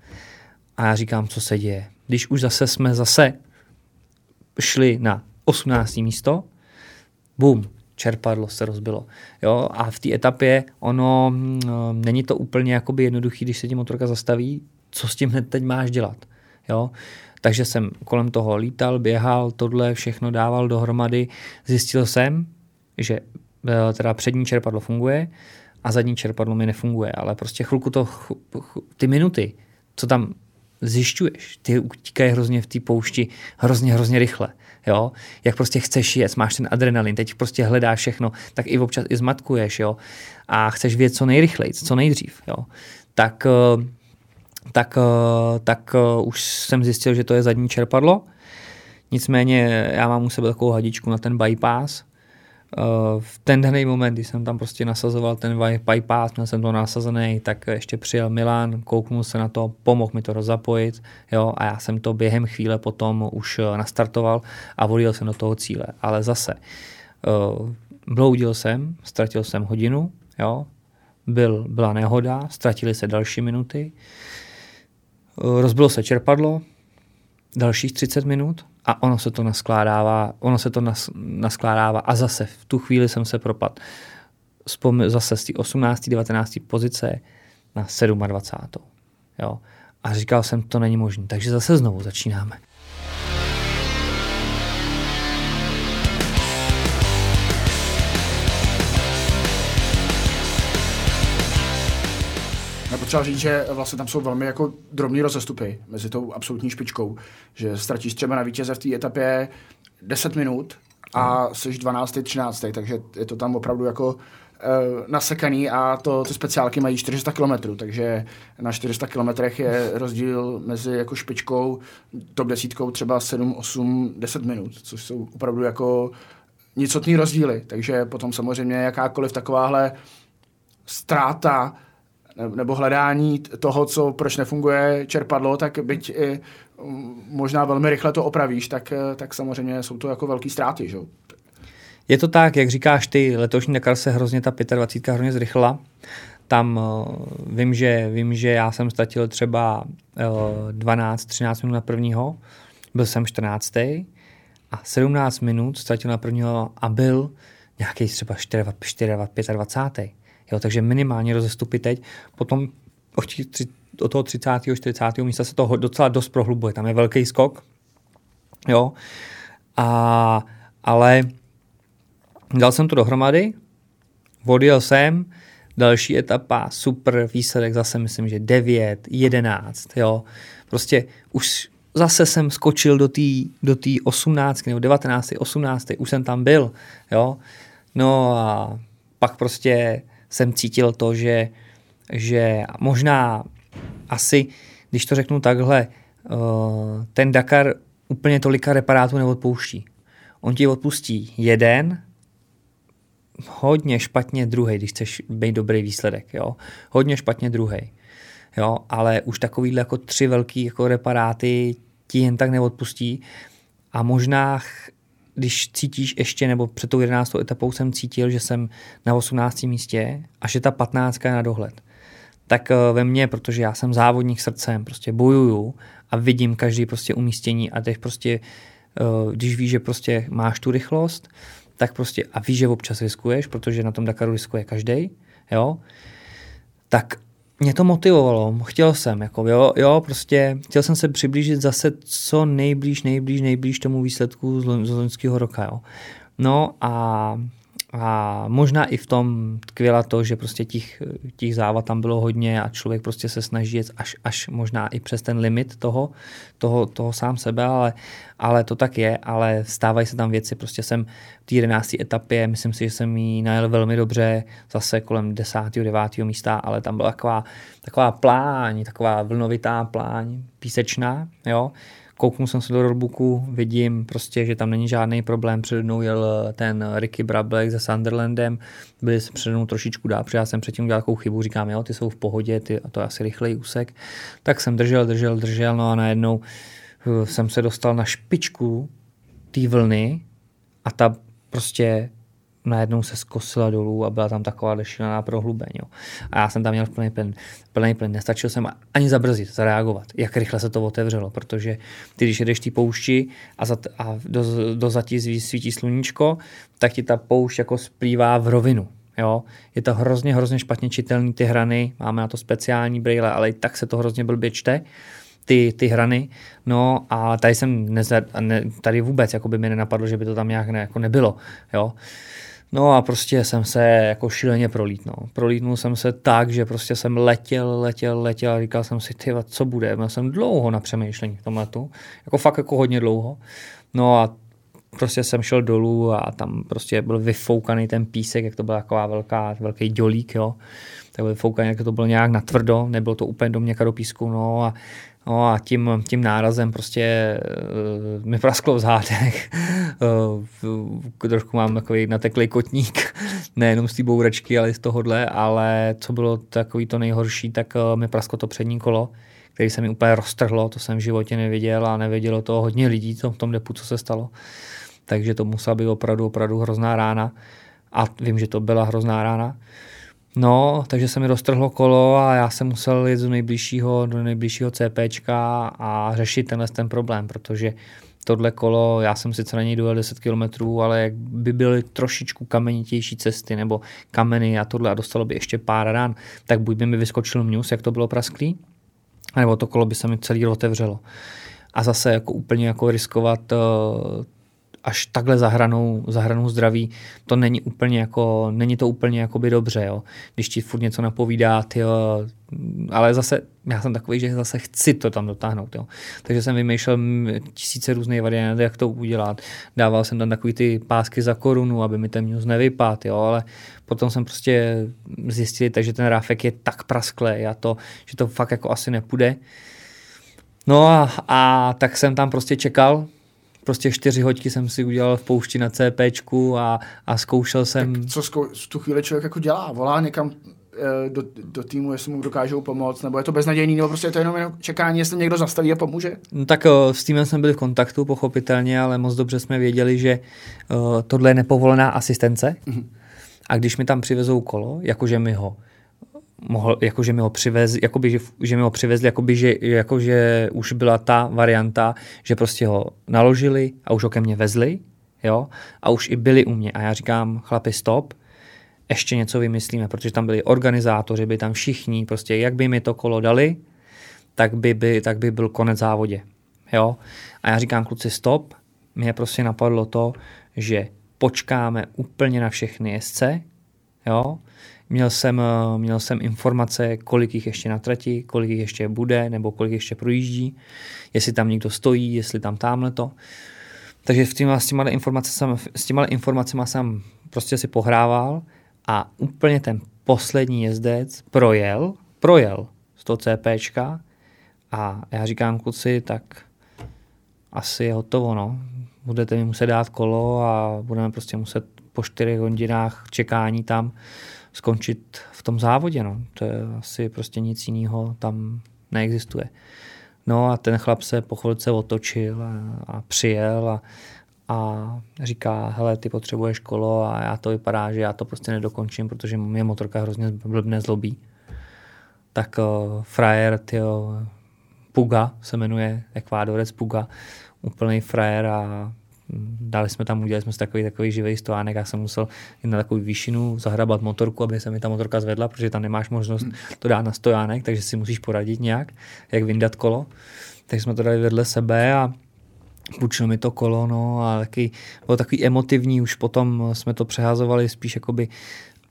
a já říkám, co se děje. Když už zase jsme zase šli na 18. místo, bum, čerpadlo se rozbilo. Jo? A v té etapě ono no, není to úplně jakoby jednoduchý, když se ti motorka zastaví, co s tím hned teď máš dělat. Jo? Takže jsem kolem toho lítal, běhal, tohle všechno dával dohromady. Zjistil jsem, že Eh, teda přední čerpadlo funguje a zadní čerpadlo mi nefunguje, ale prostě chvilku to, ty minuty, co tam zjišťuješ, ty utíkají hrozně v té poušti, hrozně, hrozně rychle. Jo? Jak prostě chceš jet, máš ten adrenalin, teď prostě hledáš všechno, tak i občas i zmatkuješ, jo? A chceš vědět co nejrychleji, co nejdřív, jo? Tak, eh, tak, eh, tak už jsem zjistil, že to je zadní čerpadlo. Nicméně já mám u sebe takovou hadičku na ten bypass, Eh, v ten daný moment, kdy jsem tam prostě nasazoval ten bypass, měl jsem to nasazený, tak ještě přijel Milan, kouknul se na to, pomohl mi to rozapojit, jo, a já jsem to během chvíle potom už eh, nastartoval a vodil jsem do toho cíle. Ale zase, uh, bloudil jsem, ztratil jsem hodinu, jo, byl, byla nehoda, ztratili se další minuty, uh, rozbilo se čerpadlo, dalších 30 minut, a ono se to naskládává, ono se to nas, naskládává a zase v tu chvíli jsem se propad zase z té 18. 19. pozice na 27. Jo. A říkal jsem, to není možné. Takže zase znovu začínáme. Potřeba říct, že vlastně tam jsou velmi jako drobné rozestupy mezi tou absolutní špičkou, že ztratíš třeba na vítěze v té etapě 10 minut a jsi 12. 13. takže je to tam opravdu jako uh, nasekaný a to ty speciálky mají 400 km, takže na 400 km je rozdíl mezi jako špičkou, top desítkou třeba 7, 8, 10 minut, což jsou opravdu jako nicotný rozdíly, takže potom samozřejmě jakákoliv takováhle ztráta nebo hledání toho, co proč nefunguje čerpadlo, tak byť i mm, možná velmi rychle to opravíš, tak, tak samozřejmě jsou to jako velké ztráty. Že? Je to tak, jak říkáš ty, letošní Dakar se hrozně ta 25 hrozně zrychla. Tam uh, vím, že, vím, že já jsem ztratil třeba uh, 12-13 minut na prvního, byl jsem 14. a 17 minut ztratil na prvního a byl nějaký třeba 4, 4, 25. Jo, takže minimálně rozestupy teď. Potom od toho 30. 40. místa se to docela dost prohlubuje. Tam je velký skok. Jo. A, ale dal jsem to dohromady, odjel jsem, další etapa, super výsledek, zase myslím, že 9, 11, jo. Prostě už zase jsem skočil do té do tý 18 nebo 19, 18, už jsem tam byl, jo. No a pak prostě jsem cítil to, že, že možná asi, když to řeknu takhle, uh, ten Dakar úplně tolika reparátů neodpouští. On ti odpustí jeden, hodně špatně druhý, když chceš být dobrý výsledek. Jo? Hodně špatně druhý. Jo? Ale už takovýhle jako tři velký jako reparáty ti jen tak neodpustí. A možná když cítíš ještě, nebo před tou 11. etapou jsem cítil, že jsem na 18. místě a že ta 15. je na dohled. Tak eh, ve mně, protože já jsem závodník srdcem, prostě bojuju a vidím každý prostě umístění a teď prostě, eh, když víš, že prostě máš tu rychlost, tak prostě a víš, že občas riskuješ, protože na tom Dakaru riskuje každý, jo, tak mě to motivovalo, chtěl jsem, jako jo, jo, prostě chtěl jsem se přiblížit zase co nejblíž, nejblíž, nejblíž tomu výsledku z, loňského roka, jo. No a a možná i v tom tkvěla to, že prostě těch, těch závad tam bylo hodně a člověk prostě se snaží jet až, až možná i přes ten limit toho, toho, toho sám sebe, ale, ale to tak je, ale stávají se tam věci, prostě jsem v té 11. etapě, myslím si, že jsem ji najel velmi dobře, zase kolem 10. 9. místa, ale tam byla taková, taková pláň, taková vlnovitá pláň, písečná, jo, Kouknu jsem se do roadbooku, vidím prostě, že tam není žádný problém. Přede mnou jel ten Ricky Brablek se Sunderlandem, byli se přede mnou trošičku dál, protože já jsem předtím udělal takovou chybu, říkám, jo, ty jsou v pohodě, ty, a to je asi rychlej úsek. Tak jsem držel, držel, držel, no a najednou uh, jsem se dostal na špičku té vlny a ta prostě najednou se zkosila dolů a byla tam taková šílená prohlubeň. Jo. A já jsem tam měl plný plyn, plný plyn. Nestačil jsem ani zabrzdit, zareagovat, jak rychle se to otevřelo, protože ty, když jedeš ty poušti a, za, a do, do zatí svítí sluníčko, tak ti ta poušť jako splývá v rovinu. Jo? Je to hrozně, hrozně špatně čitelný ty hrany, máme na to speciální brýle, ale i tak se to hrozně blbě čte ty, ty hrany. No a tady jsem neza, ne, tady vůbec jako by mi nenapadlo, že by to tam nějak ne, jako nebylo. Jo. No a prostě jsem se jako šíleně prolítnul. Prolítnul jsem se tak, že prostě jsem letěl, letěl, letěl a říkal jsem si, ty, co bude. Měl jsem dlouho na přemýšlení v tom letu. Jako fakt jako hodně dlouho. No a prostě jsem šel dolů a tam prostě byl vyfoukaný ten písek, jak to byla taková velká, velký dělík, jo. Tak byl vyfoukaný, jak to bylo nějak natvrdo, nebylo to úplně do měka do písku, no a No a tím, tím nárazem prostě uh, mi prasklo v zádech. uh, trošku mám takový nateklý kotník, <laughs> nejenom z té bouračky, ale i z tohohle, ale co bylo takový to nejhorší, tak uh, mi prasklo to přední kolo, který se mi úplně roztrhlo, to jsem v životě neviděl a nevědělo to hodně lidí to, v tom depu, co se stalo. Takže to musela být opravdu, opravdu hrozná rána. A vím, že to byla hrozná rána. No, takže se mi roztrhlo kolo a já jsem musel jít do nejbližšího, do nejbližšího CPčka a řešit tenhle ten problém, protože tohle kolo, já jsem sice na něj dojel 10 km, ale jak by byly trošičku kamenitější cesty nebo kameny a tohle a dostalo by ještě pár rán, tak buď by mi vyskočil mňus, jak to bylo prasklý, nebo to kolo by se mi celý otevřelo. A zase jako úplně jako riskovat uh, až takhle zahranou, zahranou zdraví, to není úplně jako, není to úplně jakoby dobře, jo. Když ti furt něco napovídá, tyjo, ale zase, já jsem takový, že zase chci to tam dotáhnout, jo. Takže jsem vymýšlel tisíce různých variant, jak to udělat. Dával jsem tam takový ty pásky za korunu, aby mi ten news nevypadl, jo, ale potom jsem prostě zjistil, že ten ráfek je tak prasklý a to, že to fakt jako asi nepůjde. No a, a tak jsem tam prostě čekal, prostě čtyři hoďky jsem si udělal v poušti na CPčku a, a zkoušel jsem... Tak co zkou, v tu chvíli člověk jako dělá? Volá někam eh, do, do týmu, jestli mu dokážou pomoct, nebo je to beznadějný, nebo prostě je to jenom, jenom čekání, jestli někdo zastaví a pomůže? No, tak s týmem jsme byli v kontaktu, pochopitelně, ale moc dobře jsme věděli, že uh, tohle je nepovolená asistence. Mm-hmm. A když mi tam přivezou kolo, jakože mi ho mohl, jakože mi ho přivezli, jakoby, že, že mi ho přivezli, jakoby, že, jakože už byla ta varianta, že prostě ho naložili a už ho ke mně vezli, jo, a už i byli u mě. A já říkám, chlapi, stop, ještě něco vymyslíme, protože tam byli organizátoři, byli tam všichni, prostě jak by mi to kolo dali, tak by, by, tak by byl konec závodě. Jo? A já říkám, kluci, stop, mě prostě napadlo to, že počkáme úplně na všechny jezdce, jo? Měl jsem, měl jsem informace, kolik jich ještě na trati, kolik jich ještě bude, nebo kolik ještě projíždí, jestli tam někdo stojí, jestli tam tamhle to. Takže v týma, s těma informacemi jsem, s těma informacemi jsem prostě si pohrával a úplně ten poslední jezdec projel, projel z toho CPčka a já říkám kluci, tak asi je hotovo, no. Budete mi muset dát kolo a budeme prostě muset po čtyřech hodinách čekání tam skončit v tom závodě, no. To je asi prostě nic jiného tam neexistuje. No a ten chlap se po chvilce otočil a, a přijel a, a říká, hele, ty potřebuješ kolo a já to vypadá, že já to prostě nedokončím, protože mě motorka hrozně blbne zlobí. Tak uh, frajer, tyjo, Puga se jmenuje, Ekvádorec Puga, úplný frajer a dali jsme tam, udělali jsme si takový, takový živý stojánek, já jsem musel jít na takovou výšinu, zahrabat motorku, aby se mi ta motorka zvedla, protože tam nemáš možnost to dát na stojánek, takže si musíš poradit nějak, jak vyndat kolo. Takže jsme to dali vedle sebe a půjčil mi to kolo, no a taky, bylo takový emotivní, už potom jsme to přehazovali spíš jakoby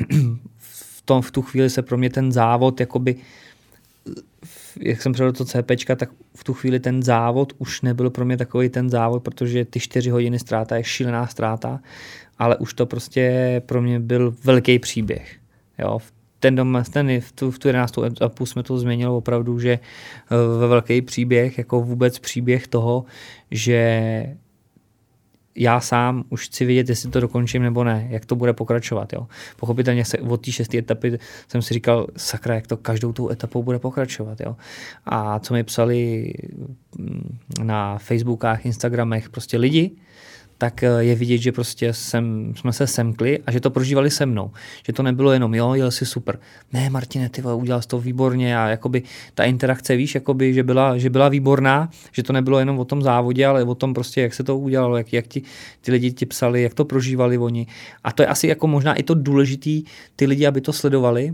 <clears throat> v, tom, v tu chvíli se pro mě ten závod jakoby jak jsem předal to CPčka, tak v tu chvíli ten závod už nebyl pro mě takový ten závod, protože ty čtyři hodiny ztráta je šílená ztráta, ale už to prostě pro mě byl velký příběh. Jo, ten dom, ten, v tu, v tu 11. etapu jsme to změnili opravdu, že eh, ve velký příběh, jako vůbec příběh toho, že já sám už chci vědět, jestli to dokončím nebo ne, jak to bude pokračovat. Jo. Pochopitelně se od té šesté etapy jsem si říkal, sakra, jak to každou tou etapou bude pokračovat. Jo. A co mi psali mm, na Facebookách, Instagramech prostě lidi, tak eh, je vidět, že prostě jsem, jsme se semkli a že to prožívali se mnou. Že to nebylo jenom, jo, jel si super. Ne, Martine, ty udělal jsi to výborně a jakoby ta interakce, víš, jakoby, že, byla, že byla výborná, že to nebylo jenom o tom závodě, ale o tom prostě, jak se to udělalo, jak, jak ti, ty lidi ti psali, jak to prožívali oni. A to je asi jako možná i to důležitý, ty lidi, aby to sledovali,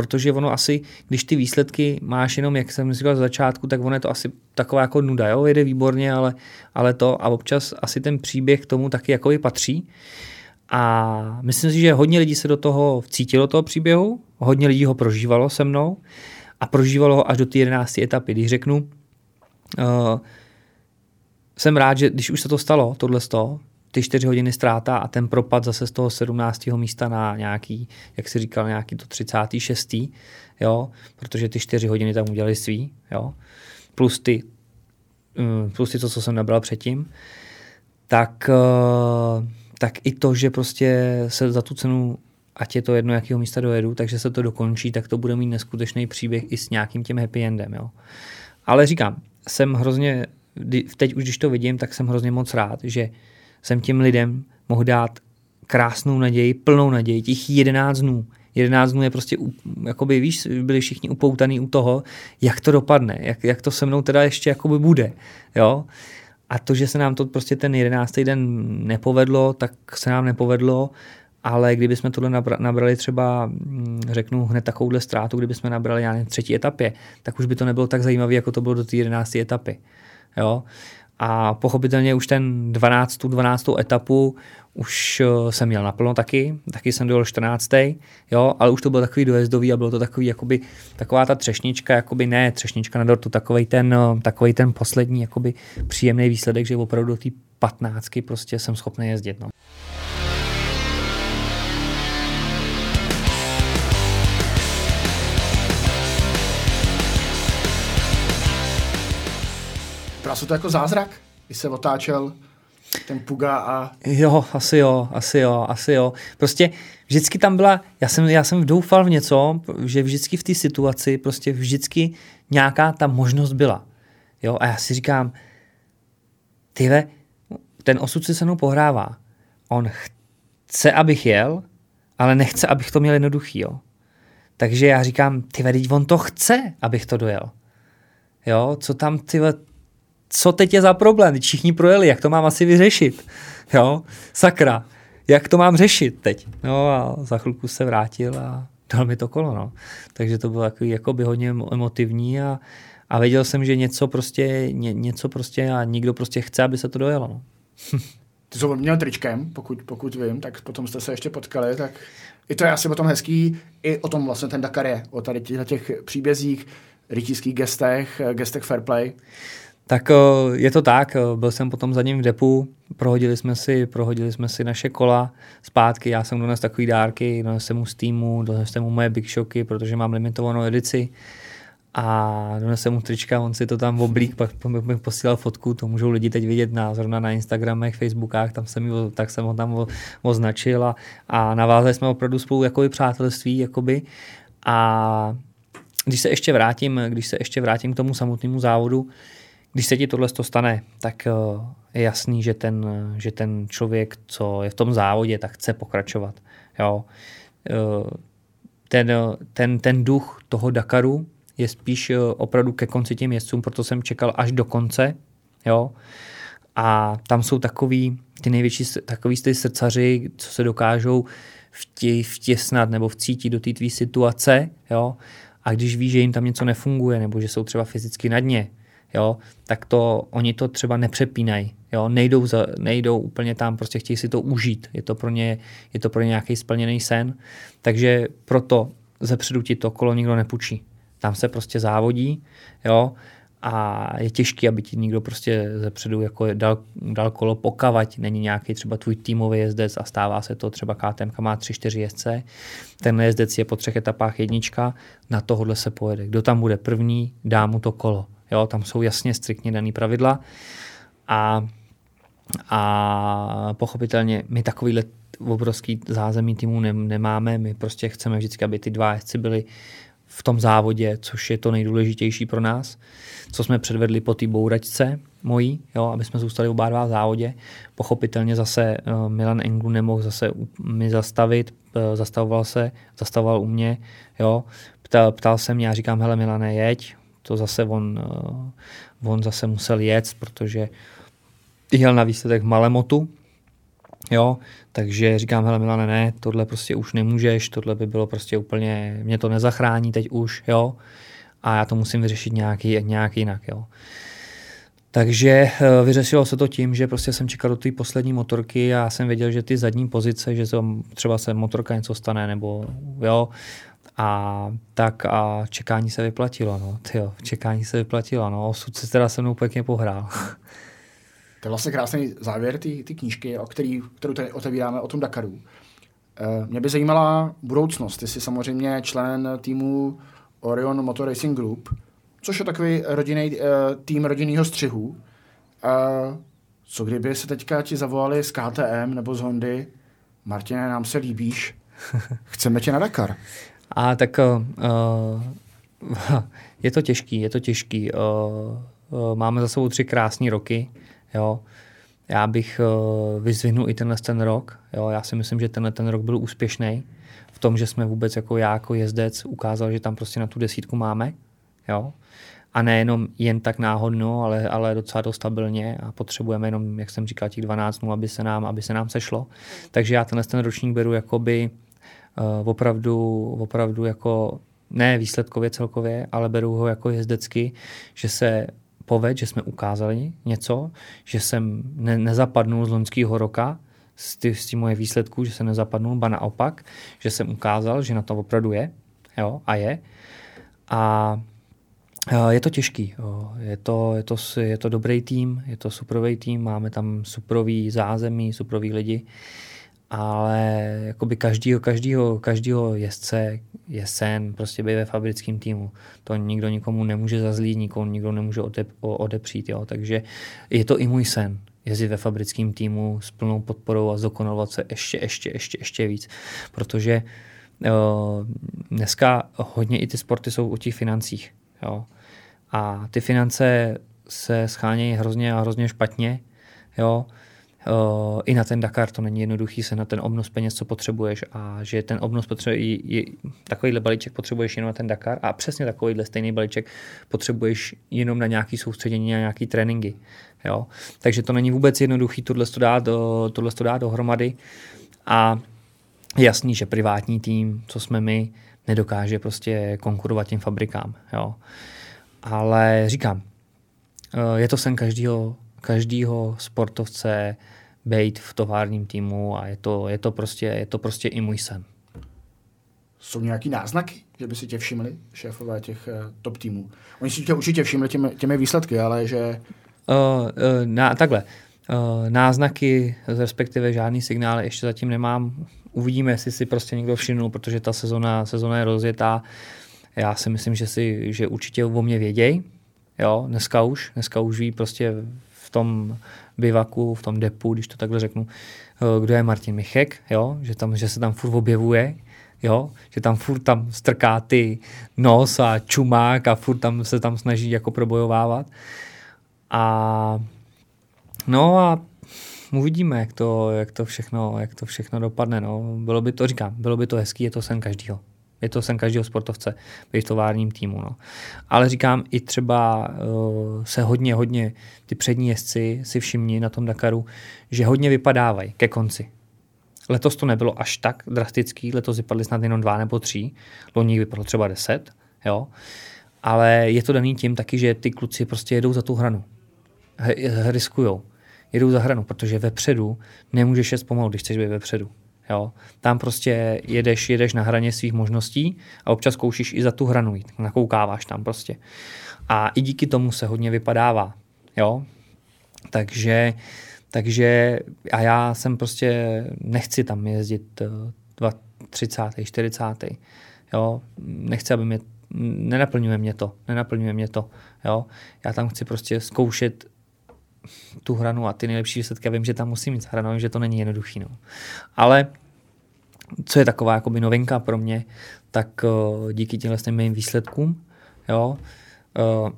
protože ono asi, když ty výsledky máš jenom, jak jsem říkal z začátku, tak ono je to asi taková jako nuda, jo, jede výborně, ale, ale to a občas asi ten příběh tomu taky jako patří. A myslím si, že hodně lidí se do toho vcítilo, toho příběhu, hodně lidí ho prožívalo se mnou a prožívalo ho až do té 11. etapy. Když řeknu, uh, jsem rád, že když už se to stalo, tohle z toho, ty čtyři hodiny ztráta a ten propad zase z toho 17. místa na nějaký, jak si říkal, nějaký to 36. Jo, protože ty čtyři hodiny tam udělali svý, jo, plus ty, mm, plus ty to, co jsem nabral předtím, tak, eh, tak i to, že prostě se za tu cenu ať je to jedno, jakého místa dojedu, takže se to dokončí, tak to bude mít neskutečný příběh i s nějakým tím happy endem. Jo. Ale říkám, jsem hrozně, teď už když to vidím, tak jsem hrozně moc rád, že jsem těm lidem mohl dát krásnou naději, plnou naději, těch 11 dnů. 11 dnů je prostě, jakoby víš, byli všichni upoutaný u toho, jak to dopadne, jak, jak to se mnou teda ještě jakoby bude, jo. A to, že se nám to prostě ten 11. den nepovedlo, tak se nám nepovedlo, ale kdyby jsme tohle nabrali třeba, mm, řeknu hned takovouhle ztrátu, kdyby jsme nabrali já třetí etapě, tak už by to nebylo tak zajímavé, jako to bylo do té 11. etapy. Jo? A pochopitelně už ten 12. 12. etapu už eh, jsem měl naplno taky, taky jsem dojel 14. Jo, ale už to bylo takový dojezdový a bylo to takový, jakoby, taková ta třešnička, jakoby ne třešnička na dortu, takový ten, eh, takový ten poslední jakoby příjemný výsledek, že opravdu do té 15 prostě jsem schopný jezdit. No. Vypadá to jako zázrak, když se otáčel ten Puga a... Jo, asi jo, asi jo, asi jo. Prostě vždycky tam byla, já jsem, já jsem doufal v něco, že vždycky v té situaci prostě vždycky nějaká ta možnost byla. Jo, a já si říkám, tyve, ten osud si se mnou pohrává. On chce, abych jel, ale nechce, abych to měl jednoduchý, jo. Takže já říkám, ty teď on to chce, abych to dojel. Jo, co tam, ty co teď je za problém? Všichni projeli, jak to mám asi vyřešit? Jo, sakra, jak to mám řešit teď? No a za chvilku se vrátil a dal mi to kolo, no. Takže to bylo takový jako by hodně emotivní a, a věděl jsem, že něco prostě, ně, něco prostě a nikdo prostě chce, aby se to dojelo, no. <laughs> Ty jsi měl tričkem, pokud, pokud vím, tak potom jste se ještě potkali, tak i to je asi potom hezký, i o tom vlastně ten Dakar je, o tady těch příbězích, rytířských gestech, gestech fair play. Tak je to tak, byl jsem potom za ním v depu, prohodili jsme si, prohodili jsme si naše kola zpátky, já jsem donesl takový dárky, donesl mu z týmu, donesl mu moje Big Shocky, protože mám limitovanou edici. A donesl mu trička, on si to tam oblík, pak mi posílal fotku, to můžou lidi teď vidět na, zrovna na Instagramech, Facebookách, tam jsem, ho, tak jsem ho tam označil a, a navázali jsme opravdu spolu jakoby přátelství, jakoby. A když se ještě vrátím, když se ještě vrátím k tomu samotnému závodu, když se ti tohle to stane, tak eh, je jasný, že ten, že ten člověk, co je v tom závodě, tak chce pokračovat. Jo. Eh, ten, ten, ten duch toho Dakaru je spíš eh, opravdu ke konci těm jezdcům, proto jsem čekal až do konce. Jo. A tam jsou takový, ty největší takový ty srdcaři, co se dokážou vtě, vtěsnat nebo vcítit do té tvý situace, jo, a když ví, že jim tam něco nefunguje, nebo že jsou třeba fyzicky na dně, jo, tak to oni to třeba nepřepínají. Jo, nejdou, za, nejdou úplně tam, prostě chtějí si to užít. Je to pro ně, je to pro ně nějaký splněný sen. Takže proto zepředu ti to kolo nikdo nepůjčí. Tam se prostě závodí, jo, a je těžký, aby ti někdo prostě zepředu jako dal, dal kolo pokavať, není nějaký třeba tvůj týmový jezdec a stává se to, třeba KTM má 3-4 jezdce, ten jezdec je po třech etapách jednička, na tohle se pojede. Kdo tam bude první, dá mu to kolo. Jo, tam jsou jasně striktně daný pravidla a, a pochopitelně my takovýhle obrovský zázemí týmu nemáme, my prostě chceme vždycky, aby ty dva jezdci byli v tom závodě, což je to nejdůležitější pro nás, co jsme předvedli po té bouračce mojí, jo, aby jsme zůstali oba dva v závodě. Pochopitelně zase uh, Milan Englu nemohl zase mi zastavit, uh, zastavoval se, zastavoval u mě, jo. Ptal, ptal se mě, já říkám, hele Milane, jeď, to zase on, uh, on zase musel jet, protože jel na výsledek Malemotu, Jo, takže říkám, hele Milane, ne, tohle prostě už nemůžeš, tohle by bylo prostě úplně, mě to nezachrání teď už, jo, a já to musím vyřešit nějaký, nějak jinak, jo. Takže eh, vyřešilo se to tím, že prostě jsem čekal do té poslední motorky a já jsem věděl, že ty zadní pozice, že třeba se motorka něco stane, nebo jo, a tak a čekání se vyplatilo, no, tyjo, čekání se vyplatilo, no, osud se teda se mnou pěkně pohrál. <laughs> To je vlastně krásný závěr ty, ty knížky, o který, kterou tady otevíráme o tom Dakaru. Eh, mě by zajímala budoucnost. Ty jsi samozřejmě člen týmu Orion Motor Racing Group, což je takový rodinný, uh, tým rodinného střihu. Uh, co kdyby se teďka ti zavolali z KTM nebo z Hondy, Martine, nám se líbíš, <laughs> chceme tě na Dakar. A tak uh, <laughs> je to těžký, je to těžký. Uh, uh, máme za sebou tři krásné roky. Jo. Já bych uh, vyzvihnul i tenhle ten rok. Jo. Já si myslím, že tenhle ten rok byl úspěšný v tom, že jsme vůbec jako já jako jezdec ukázal, že tam prostě na tu desítku máme. Jo. A nejenom jen tak náhodno, ale, ale docela dost stabilně a potřebujeme jenom, jak jsem říkal, těch 12 dnů, aby se nám, aby se nám sešlo. Takže já tenhle ten ročník beru jakoby uh, opravdu, opravdu jako ne výsledkově celkově, ale beru ho jako jezdecky, že se poved, že jsme ukázali něco, že jsem ne, nezapadnul z loňského roka, z tím moje výsledků, že jsem nezapadnul, ba naopak, že jsem ukázal, že na to opravdu je jo, a je. A je to těžký. Je to, je, to, je to dobrý tým, je to superový tým, máme tam superový zázemí, superový lidi ale jakoby každýho, každýho, každýho jezdce je sen prostě být ve fabrickém týmu. To nikdo nikomu nemůže zazlít, nikomu nikdo nemůže odep, odepřít, jo. takže je to i můj sen. jezdit ve fabrickém týmu s plnou podporou a zdokonalovat se ještě, ještě, ještě, ještě víc. Protože uh, dneska hodně i ty sporty jsou o těch financích. Jo. A ty finance se schánějí hrozně a hrozně špatně. Jo. I na ten Dakar to není jednoduchý se na ten obnos peněz, co potřebuješ a že ten obnos potřebuje, takovýhle balíček potřebuješ jenom na ten Dakar a přesně takovýhle stejný balíček potřebuješ jenom na nějaký soustředění a nějaký tréninky. Jo? Takže to není vůbec jednoduchý tohle to dát, do, tohle to dát dohromady a jasný, že privátní tým, co jsme my, nedokáže prostě konkurovat těm fabrikám. Jo? Ale říkám, eh, je to sen každého každého sportovce být v továrním týmu a je to, je to, prostě, je to prostě i můj sen. Jsou nějaký náznaky, že by si tě všimli šéfové těch uh, top týmů? Oni si tě určitě všimli těmi, těmi výsledky, ale že... Uh, uh, na, takhle. Uh, náznaky, respektive žádný signály ještě zatím nemám. Uvidíme, jestli si prostě někdo všimnul, protože ta sezona, sezona je rozjetá. Já si myslím, že si, že určitě o mě vědějí. Jo, dneska už, dneska už ví prostě v tom bivaku, v tom depu, když to takhle řeknu, eh, kdo je Martin Michek, jo? Že, tam, že se tam furt objevuje, jo? že tam furt tam strká ty nos a čumák a furt tam se tam snaží jako probojovávat. A no a uvidíme, jak to, jak to, všechno, jak to všechno dopadne. No. Bylo by to, říkám, bylo by to hezký, je to sen každýho. Je to sen každého sportovce být v továrním týmu. No. Ale říkám, i třeba uh, se hodně, hodně ty přední jezdci si všimni na tom Dakaru, že hodně vypadávají ke konci. Letos to nebylo až tak drastický, letos vypadly snad jenom dva nebo tři, loni vypadlo třeba deset, jo. Ale je to daný tím taky, že ty kluci prostě jedou za tu hranu. Riskujou. Jedou za hranu, protože vepředu nemůžeš jet pomalu, když chceš být vepředu. Jo. Tam prostě jedeš, jedeš na hraně svých možností a občas koušíš i za tu hranu jít. Nakoukáváš tam prostě. A i díky tomu se hodně vypadává. Jo. Takže, takže a já jsem prostě nechci tam jezdit 30. 40. Jo. Nechci, aby mě nenaplňuje mě to, nenaplňuje mě to, jo. Já tam chci prostě zkoušet tu hranu a ty nejlepší výsledky. Já vím, že tam musím mít hranu, že to není jednoduchý. No. Ale co je taková jakoby novinka pro mě, tak uh, díky těmhle mým výsledkům, jo, uh,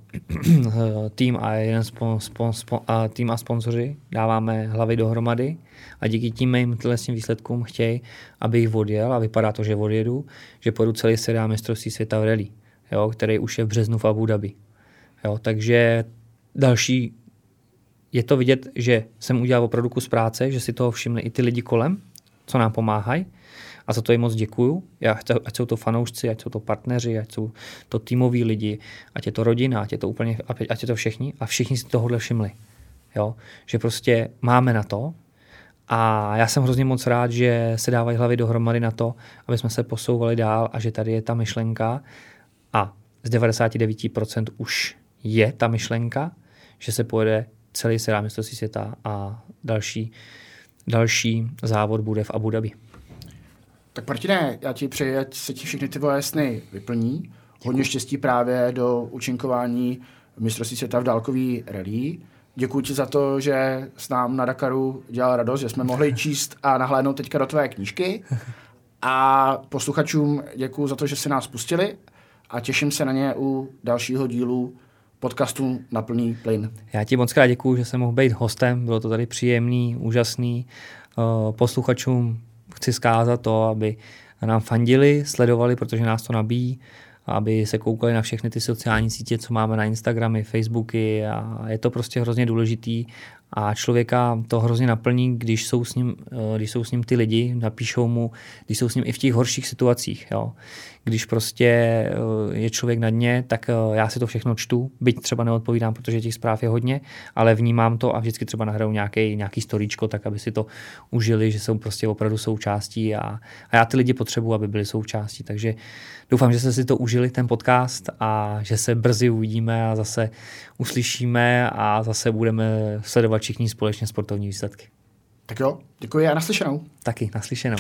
<clears throat> tým a jeden spon, spon, spon, a tým a sponzoři dáváme hlavy dohromady a díky tím mým výsledkům chtějí, abych odjel a vypadá to, že odjedu, že pojedu celý seriál mistrovství světa v rally, jo, který už je v březnu v Abu Dhabi. Jo, takže další je to vidět, že jsem udělal opravdu kus práce, že si toho všimli i ty lidi kolem, co nám pomáhají. A za to jim moc děkuju. Já, ať jsou to fanoušci, ať jsou to partneři, ať jsou to týmoví lidi, ať je to rodina, ať je to úplně, ať je to všichni. A všichni si tohohle všimli. Jo? Že prostě máme na to. A já jsem hrozně moc rád, že se dávají hlavy dohromady na to, aby jsme se posouvali dál a že tady je ta myšlenka. A z 99% už je ta myšlenka, že se pojede celý seriál mistrovství světa a další, další závod bude v Abu Dhabi. Tak Martine, já ti přeji, ať se ti všechny ty tvoje sny vyplní. Děkuji. Hodně štěstí právě do účinkování mistrovství světa v dálkový rally. Děkuji ti za to, že s nám na Dakaru dělal radost, že jsme mohli číst a nahlédnout teďka do tvé knížky. A posluchačům děkuji za to, že se nás pustili a těším se na ně u dalšího dílu podcastu na plný plyn. Já ti moc krát děkuji, že jsem mohl být hostem, bylo to tady příjemný, úžasný. Eh, posluchačům chci zkázat to, aby nám fandili, sledovali, protože nás to nabíjí, aby se koukali na všechny ty sociální sítě, co máme na Instagramy, Facebooky a je to prostě hrozně důležitý a člověka to hrozně naplní, když jsou s ním, eh, když jsou s ním ty lidi, napíšou mu, když jsou s ním i v těch horších situacích. Jo když prostě eh, je člověk na dně, tak eh, já si to všechno čtu, byť třeba neodpovídám, protože těch zpráv je hodně, ale vnímám to a vždycky třeba nahraju nějaký, nějaký storíčko, tak aby si to užili, že jsou prostě opravdu součástí a, a já ty lidi potřebuji, aby byli součástí, takže doufám, že jste si to užili, ten podcast a že se brzy uvidíme a zase uslyšíme a zase budeme sledovat všichni společně sportovní výsledky. Tak jo, děkuji a naslyšenou. Taky, naslyšenou.